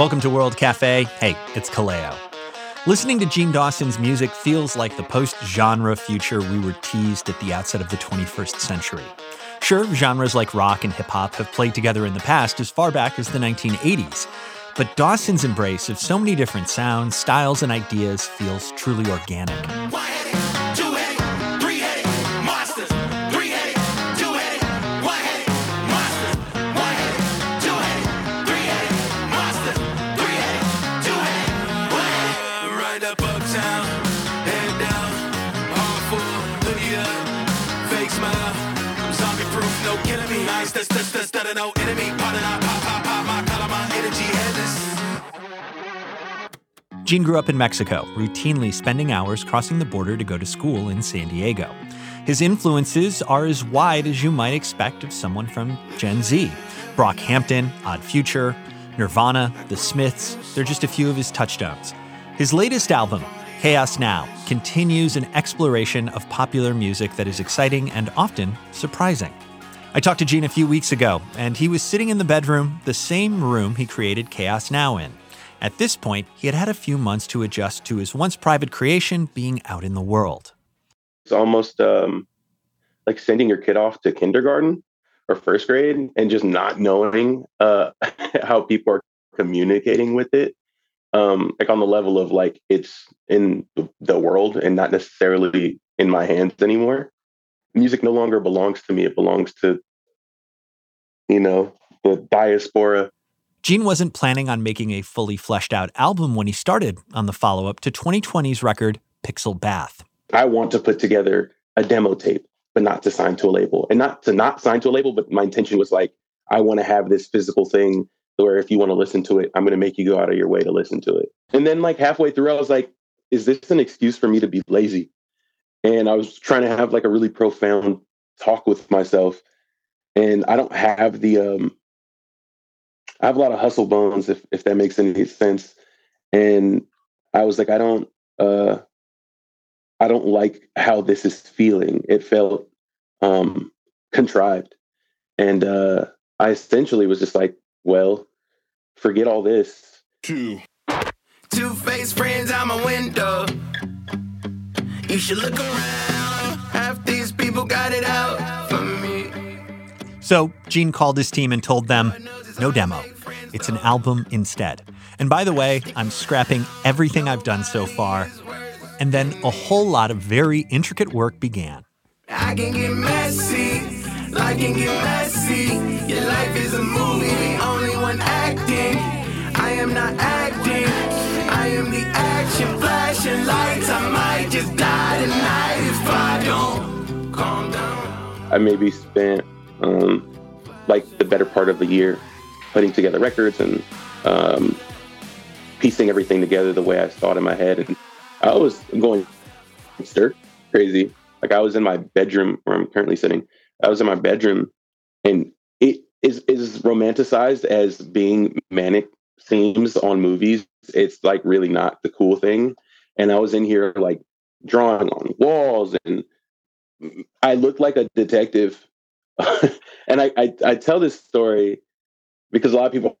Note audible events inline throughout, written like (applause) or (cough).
Welcome to World Cafe. Hey, it's Kallao. Listening to Jean Dawson's music feels like the post genre future we were teased at the outset of the 21st century. Sure, genres like rock and hip hop have played together in the past as far back as the 1980s, but Dawson's embrace of so many different sounds, styles, and ideas feels truly organic. Jean grew up in Mexico, routinely spending hours crossing the border to go to school in San Diego. His influences are as wide as you might expect of someone from Gen Z. Brockhampton, Odd Future, Nirvana, The Smiths, they're just a few of his touchstones. His latest album, Chaos Now, continues an exploration of popular music that is exciting and often surprising. I talked to Jean a few weeks ago, and he was sitting in the bedroom, the same room he created Chaos Now in. At this point, he had had a few months to adjust to his once private creation being out in the world. It's almost um, like sending your kid off to kindergarten or first grade and just not knowing uh, (laughs) how people are communicating with it. Um, like on the level of like it's in the world and not necessarily in my hands anymore. Music no longer belongs to me. It belongs to, you know, the diaspora Jean wasn't planning on making a fully fleshed out album when he started on the follow up to 2020's record, Pixel Bath. I want to put together a demo tape, but not to sign to a label. And not to not sign to a label, but my intention was like, I want to have this physical thing where if you want to listen to it, I'm going to make you go out of your way to listen to it. And then, like, halfway through, I was like, is this an excuse for me to be lazy? And I was trying to have like a really profound talk with myself. And I don't have the um I have a lot of hustle bones, if if that makes any sense. And I was like, I don't, uh, I don't like how this is feeling. It felt um, contrived, and uh, I essentially was just like, well, forget all this. Two, two face friends out my window. You should look around. Half these people got it out for me. So Jean called his team and told them no demo. It's an album instead. And by the way, I'm scrapping everything I've done so far. And then a whole lot of very intricate work began. I can get messy, life can get messy. Your life is a movie, the only one acting. I am not acting, The action, flashing lights. I might just die tonight if I don't calm down. I maybe spent um, like the better part of the year putting together records and um, piecing everything together the way I thought in my head. And I was going stir crazy. Like I was in my bedroom where I'm currently sitting. I was in my bedroom and it is is romanticized as being manic themes on movies. It's like really not the cool thing. And I was in here like drawing on walls and I looked like a detective. (laughs) and I, I, I tell this story because a lot of people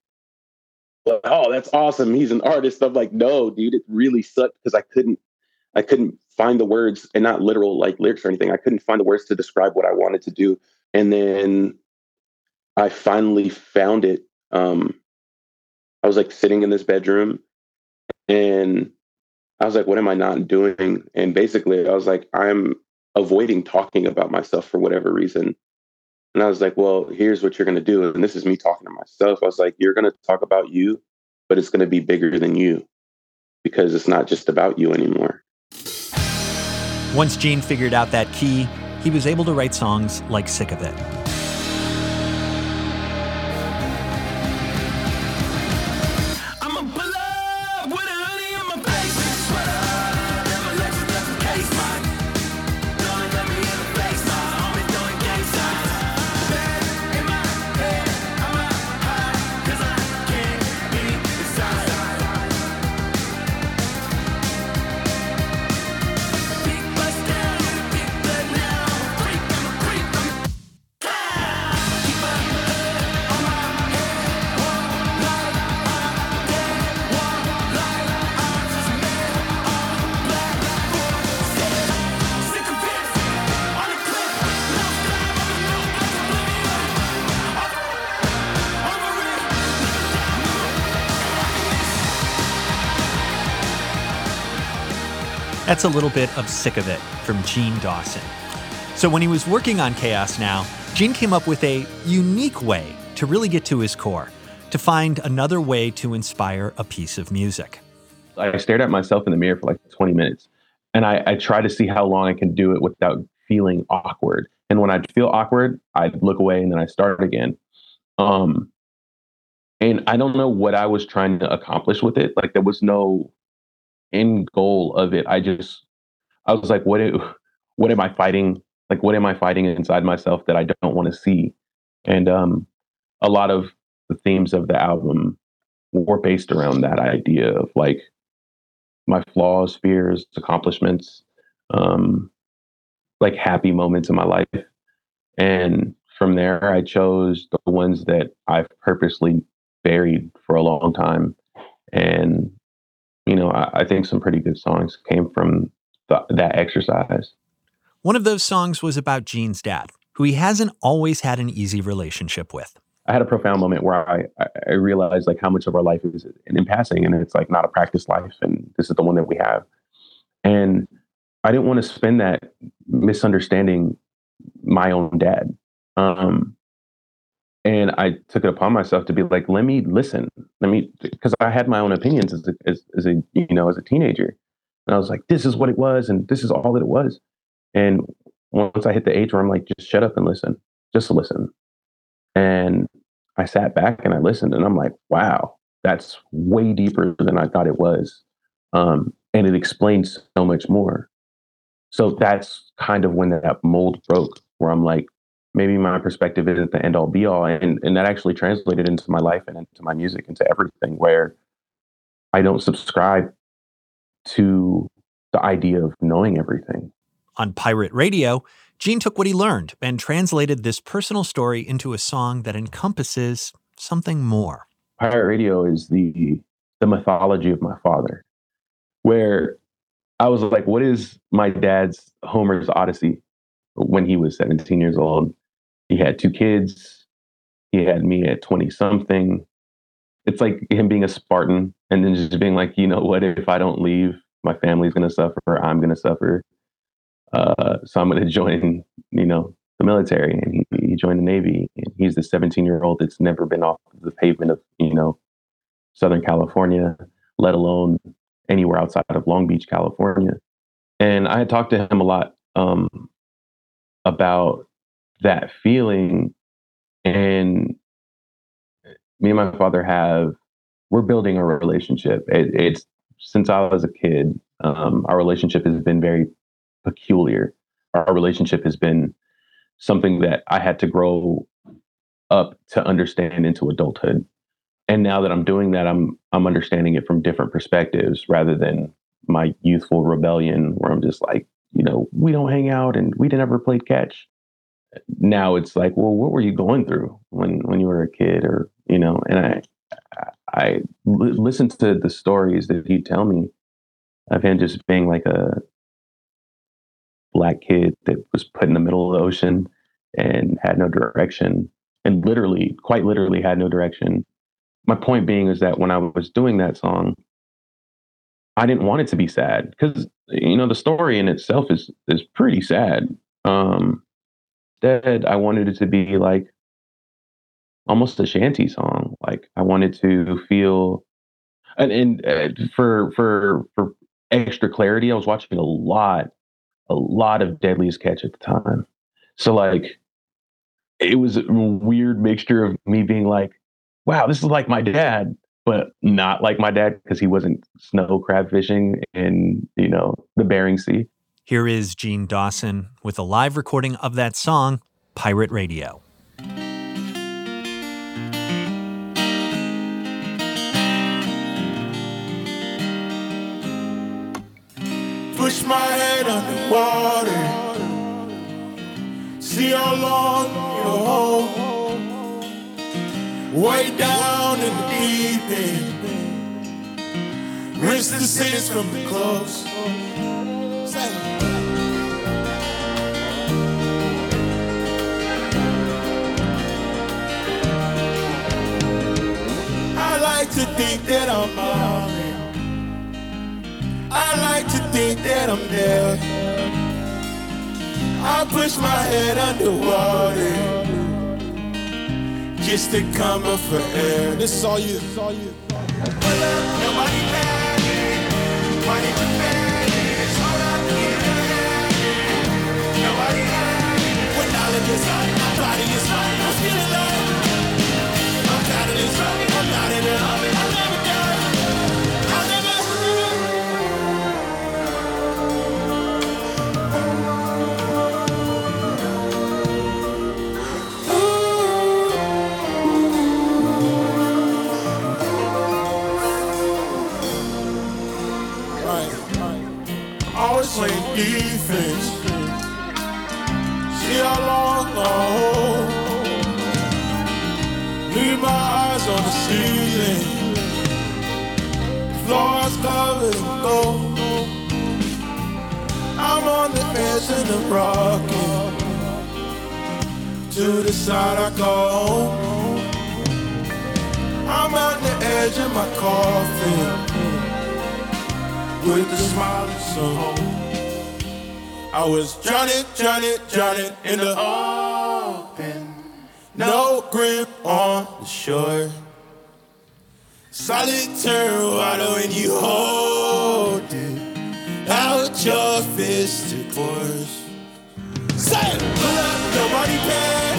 like, oh, that's awesome. He's an artist. I'm like, no, dude, it really sucked because I couldn't I couldn't find the words and not literal like lyrics or anything. I couldn't find the words to describe what I wanted to do. And then I finally found it. Um, I was like sitting in this bedroom and I was like, what am I not doing? And basically I was like, I'm avoiding talking about myself for whatever reason. And I was like, well, here's what you're going to do. And this is me talking to myself. I was like, you're going to talk about you, but it's going to be bigger than you because it's not just about you anymore. Once Jean figured out that key, he was able to write songs like Sick of It. That's a little bit of Sick of It from Jean Dawson. So when he was working on Chaos Now, Jean came up with a unique way to really get to his core, to find another way to inspire a piece of music. I stared at myself in the mirror for like 20 minutes and I, I try to see how long I can do it without feeling awkward. And when I'd feel awkward, I'd look away and then I start again. Um, and I don't know what I was trying to accomplish with it. Like there was no end goal of it. I just, I was like, what, (laughs) what am I fighting? Like, what am I fighting inside myself that I don't want to see? And um, a lot of the themes of the album were based around that idea of like my flaws, fears, accomplishments, um, like happy moments in my life. And from there, I chose the ones that I've purposely buried for a long time. And, you know, I, I think some pretty good songs came from the, that exercise. One of those songs was about Jean's dad, who he hasn't always had an easy relationship with. I had a profound moment where I, I realized like how much of our life is in passing and it's like not a practice life and this is the one that we have. And I didn't want to spend that misunderstanding my own dad. Um, and I took it upon myself to be like, let me listen. Let me, because I had my own opinions as a, as, as a, you know, as a teenager. And I was like, this is what it was, and this is all that it was. And once I hit the age where I'm like, just shut up and listen, just listen. And I sat back and I listened and I'm like, wow, that's way deeper than I thought it was. Um, and it explains so much more. So that's kind of when that mold broke, where I'm like, maybe my perspective isn't the end all be all. And, and that actually translated into my life and into my music, into everything, where I don't subscribe to the idea of knowing everything. On pirate radio, Jean took what he learned and translated this personal story into a song that encompasses something more. Pirate Radio is the the mythology of my father, where I was like, what is my dad's Homer's Odyssey when he was 17 years old? He had two kids. He had me at 20 something. It's like him being a Spartan and then just being like, you know what, if I don't leave, my family's going to suffer. I'm going to suffer. Uh, so I'm going (laughs) to join, you know, the military. And he, he joined the Navy. And he's the 17 year old that's never been off the pavement of, you know, Southern California, let alone anywhere outside of Long Beach, California. And I had talked to him a lot um, about that feeling. And me and my father have, we're building a relationship. It, it's since I was a kid, um, our relationship has been very peculiar. Our relationship has been something that I had to grow up to understand into adulthood. And now that I'm doing that, I'm I'm understanding it from different perspectives rather than my youthful rebellion where I'm just like, you know, we don't hang out and we never played catch. Now it's like, well, what were you going through when when you were a kid, or you know? And I I listened to the stories that he'd tell me of him just being like a black kid that was put in the middle of the ocean and had no direction and literally quite literally had no direction my point being is that when i was doing that song i didn't want it to be sad because you know the story in itself is is pretty sad um instead i wanted it to be like almost a shanty song like i wanted to feel and, and uh, for for for extra clarity i was watching a lot a lot of Deadliest Catch at the time. So like it was a weird mixture of me being like, wow, this is like my dad, but not like my dad because he wasn't snow crab fishing in, you know, the Bering Sea. Here is Jean Dawson with a live recording of that song, Pirate Radio. push my head underwater. See how long it'll hold. Way down in the deep end. Rinse the sins from the. Like to think that I'm out. I like to think that I'm there. I push my head underwater just to come up for air. This is all you. This is all you. Nobody. Why did you panic? Hold up, yeah. Nobody panic. When knowledge is on my body is fine. I'm feeling like I'm out of this. Not in it. Edge of my coffin hmm, with a smiling soul. I was drowning, drowning, drowning in the open. No grip on the shore. Solitary water when you hold it. Out your fist it pours. Say! Pull up, nobody panic.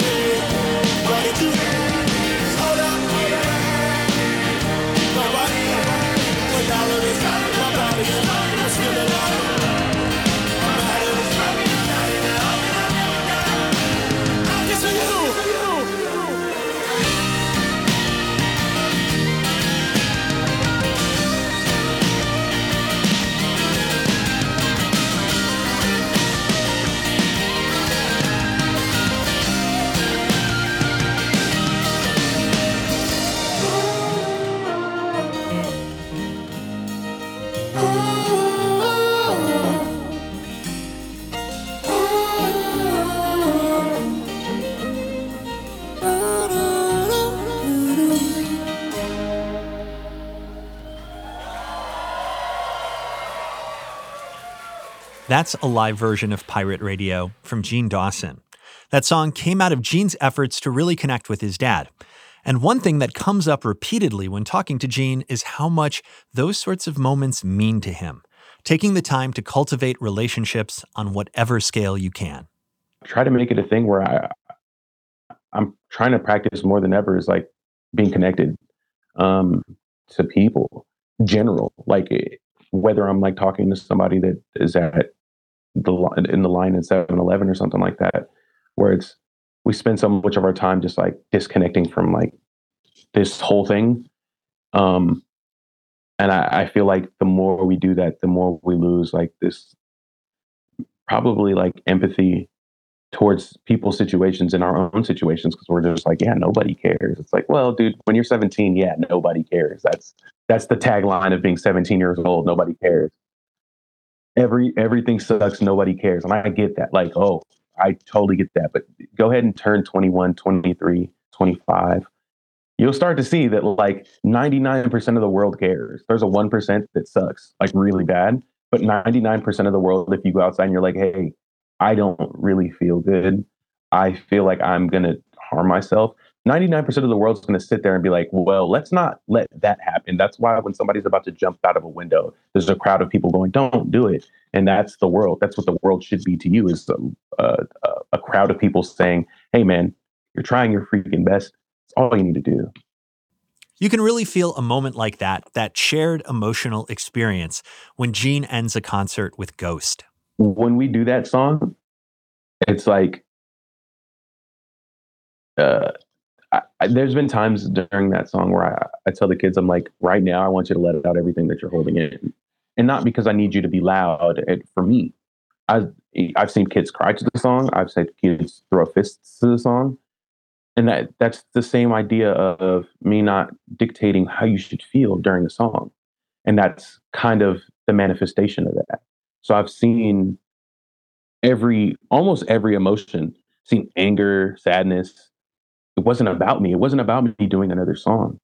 That's a live version of Pirate Radio from Jean Dawson. That song came out of Jean's efforts to really connect with his dad. And one thing that comes up repeatedly when talking to Jean is how much those sorts of moments mean to him, taking the time to cultivate relationships on whatever scale you can. try to make it a thing where I I'm trying to practice more than ever is like being connected um to people general like whether I'm like talking to somebody that is at the in the line in 7-Eleven or something like that where it's we spend so much of our time just like disconnecting from like this whole thing um and I, I feel like the more we do that the more we lose like this probably like empathy towards people's situations in our own situations because we're just like, yeah, nobody cares. It's like, well, dude, when you're 17, yeah, nobody cares. That's that's the tagline of being 17 years old. Nobody cares. Every everything sucks. Nobody cares, and I get that. Like, oh, I totally get that. But go ahead and turn 21, 23, 25. You'll start to see that like 99% of the world cares. There's a 1% that sucks, like really bad. But 99% of the world, if you go outside and you're like, hey, I don't really feel good. I feel like I'm going to harm myself. 99% of the world's going to sit there and be like, well, let's not let that happen. That's why when somebody's about to jump out of a window, there's a crowd of people going, don't do it. And that's the world. That's what the world should be to you is a, a, a crowd of people saying, hey, man, you're trying your freaking best. It's all you need to do. You can really feel a moment like that, that shared emotional experience, when Jean ends a concert with Ghost. When we do that song, it's like, uh, I, I, there's been times during that song where I, I tell the kids, I'm like, right now, I want you to let out everything that you're holding in. And not because I need you to be loud. It, for me, I've, I've seen kids cry to the song. I've seen kids throw fists to the song. And that that's the same idea of me not dictating how you should feel during the song. And that's kind of the manifestation of that. So I've seen every almost every emotion, seen anger, sadness, it wasn't about me. It wasn't about me doing another song.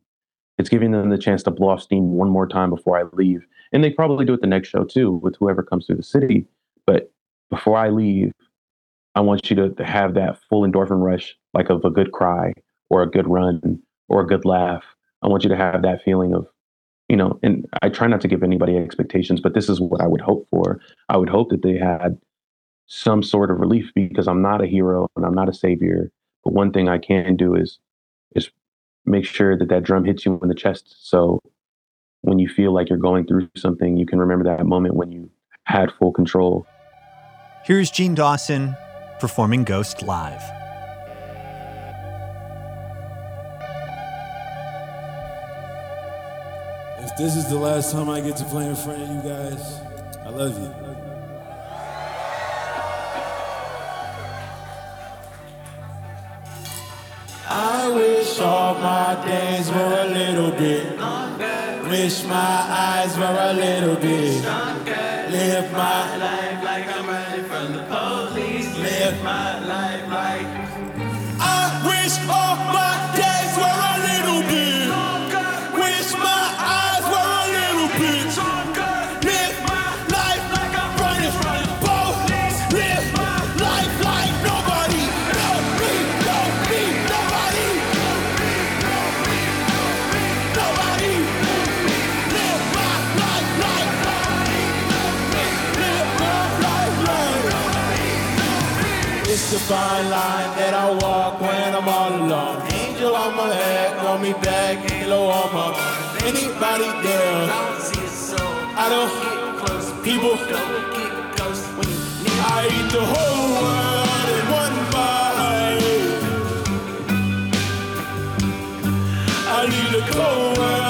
It's giving them the chance to blow off steam one more time before I leave. And they probably do it the next show too with whoever comes through the city. But before I leave, I want you to, to have that full endorphin rush, like of a good cry or a good run or a good laugh. I want you to have that feeling of, you know, and I try not to give anybody expectations, but this is what I would hope for. I would hope that they had some sort of relief because I'm not a hero and I'm not a savior. But one thing I can do is is make sure that that drum hits you in the chest. So when you feel like you're going through something, you can remember that moment when you had full control. Here's Jean Dawson performing Ghost live. If this is the last time I get to play in front of you guys, I love you. Wish all my days were a little bit. longer. Wish my eyes were a little bit. stronger. Live my life like I'm running from the police. Live my life like. I wish all my It's the fine line that I walk when I'm all alone. Angel on my head, want me back, halo on my. Anybody there? I don't. Get close. People. I eat the whole world in one bite. I need the cold world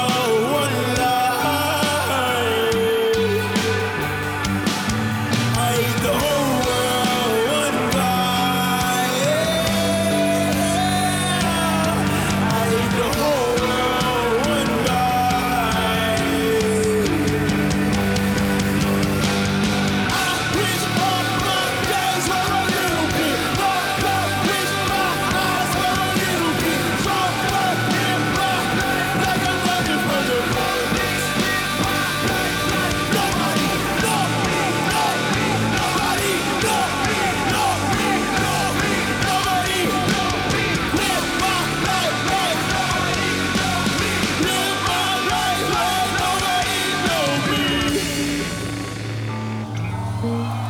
Oh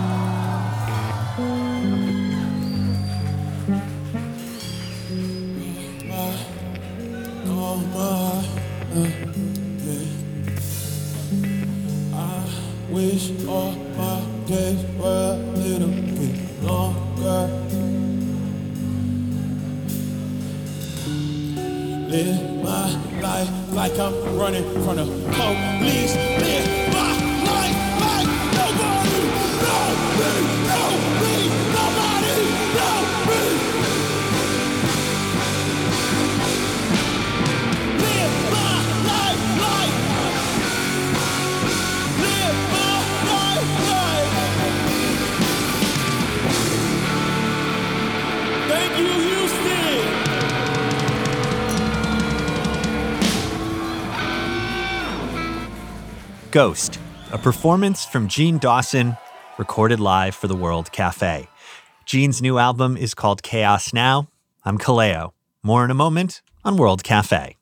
Ghost, a performance from Jean Dawson, recorded live for the World Cafe. Jean's new album is called Chaos Now. I'm Kallao. More in a moment on World Cafe.